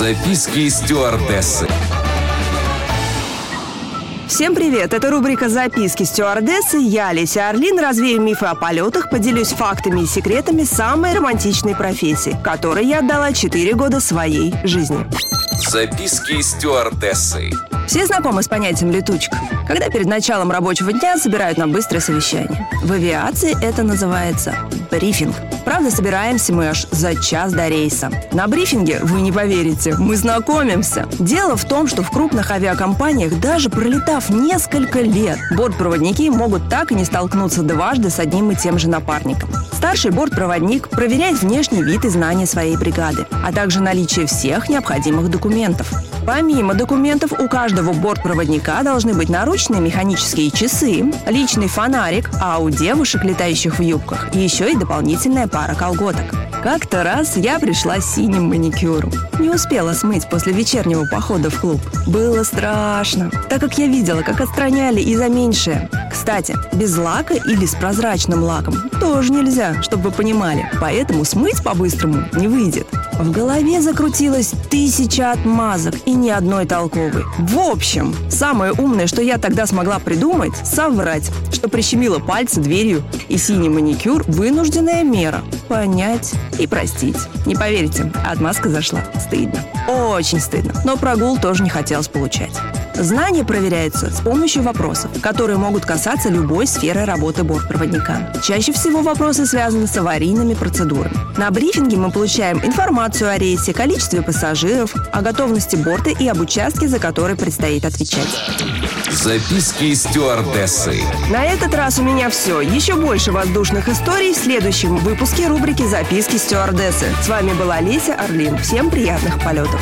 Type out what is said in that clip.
Записки стюардессы. Всем привет! Это рубрика «Записки стюардессы». Я, Леся Орлин, развею мифы о полетах, поделюсь фактами и секретами самой романтичной профессии, которой я отдала 4 года своей жизни. Записки стюардессы. Все знакомы с понятием «летучка», когда перед началом рабочего дня собирают на быстрое совещание. В авиации это называется брифинг. Правда, собираемся мы аж за час до рейса. На брифинге, вы не поверите, мы знакомимся. Дело в том, что в крупных авиакомпаниях, даже пролетав несколько лет, бортпроводники могут так и не столкнуться дважды с одним и тем же напарником. Старший бортпроводник проверяет внешний вид и знания своей бригады, а также наличие всех необходимых документов. Помимо документов, у каждого бортпроводника должны быть наручные механические часы, личный фонарик, а у девушек, летающих в юбках, еще и дополнительная пара колготок. Как-то раз я пришла с синим маникюром. Не успела смыть после вечернего похода в клуб. Было страшно, так как я видела, как отстраняли и за меньшее. Кстати, без лака или с прозрачным лаком тоже нельзя, чтобы вы понимали. Поэтому смыть по-быстрому не выйдет. В голове закрутилось тысяча отмазок и ни одной толковой. В общем, самое умное, что я тогда смогла придумать, соврать, что прищемила пальцы дверью и синий маникюр – вынужденная мера. Понять и простить. Не поверите, отмазка зашла. Стыдно. Очень стыдно. Но прогул тоже не хотелось получать. Знания проверяются с помощью вопросов, которые могут касаться любой сферы работы бортпроводника. Чаще всего вопросы связаны с аварийными процедурами. На брифинге мы получаем информацию о рейсе, количестве пассажиров, о готовности борта и об участке, за который предстоит отвечать. Записки стюардессы. На этот раз у меня все. Еще больше воздушных историй в следующем выпуске рубрики «Записки стюардессы». С вами была Леся Орлин. Всем приятных полетов.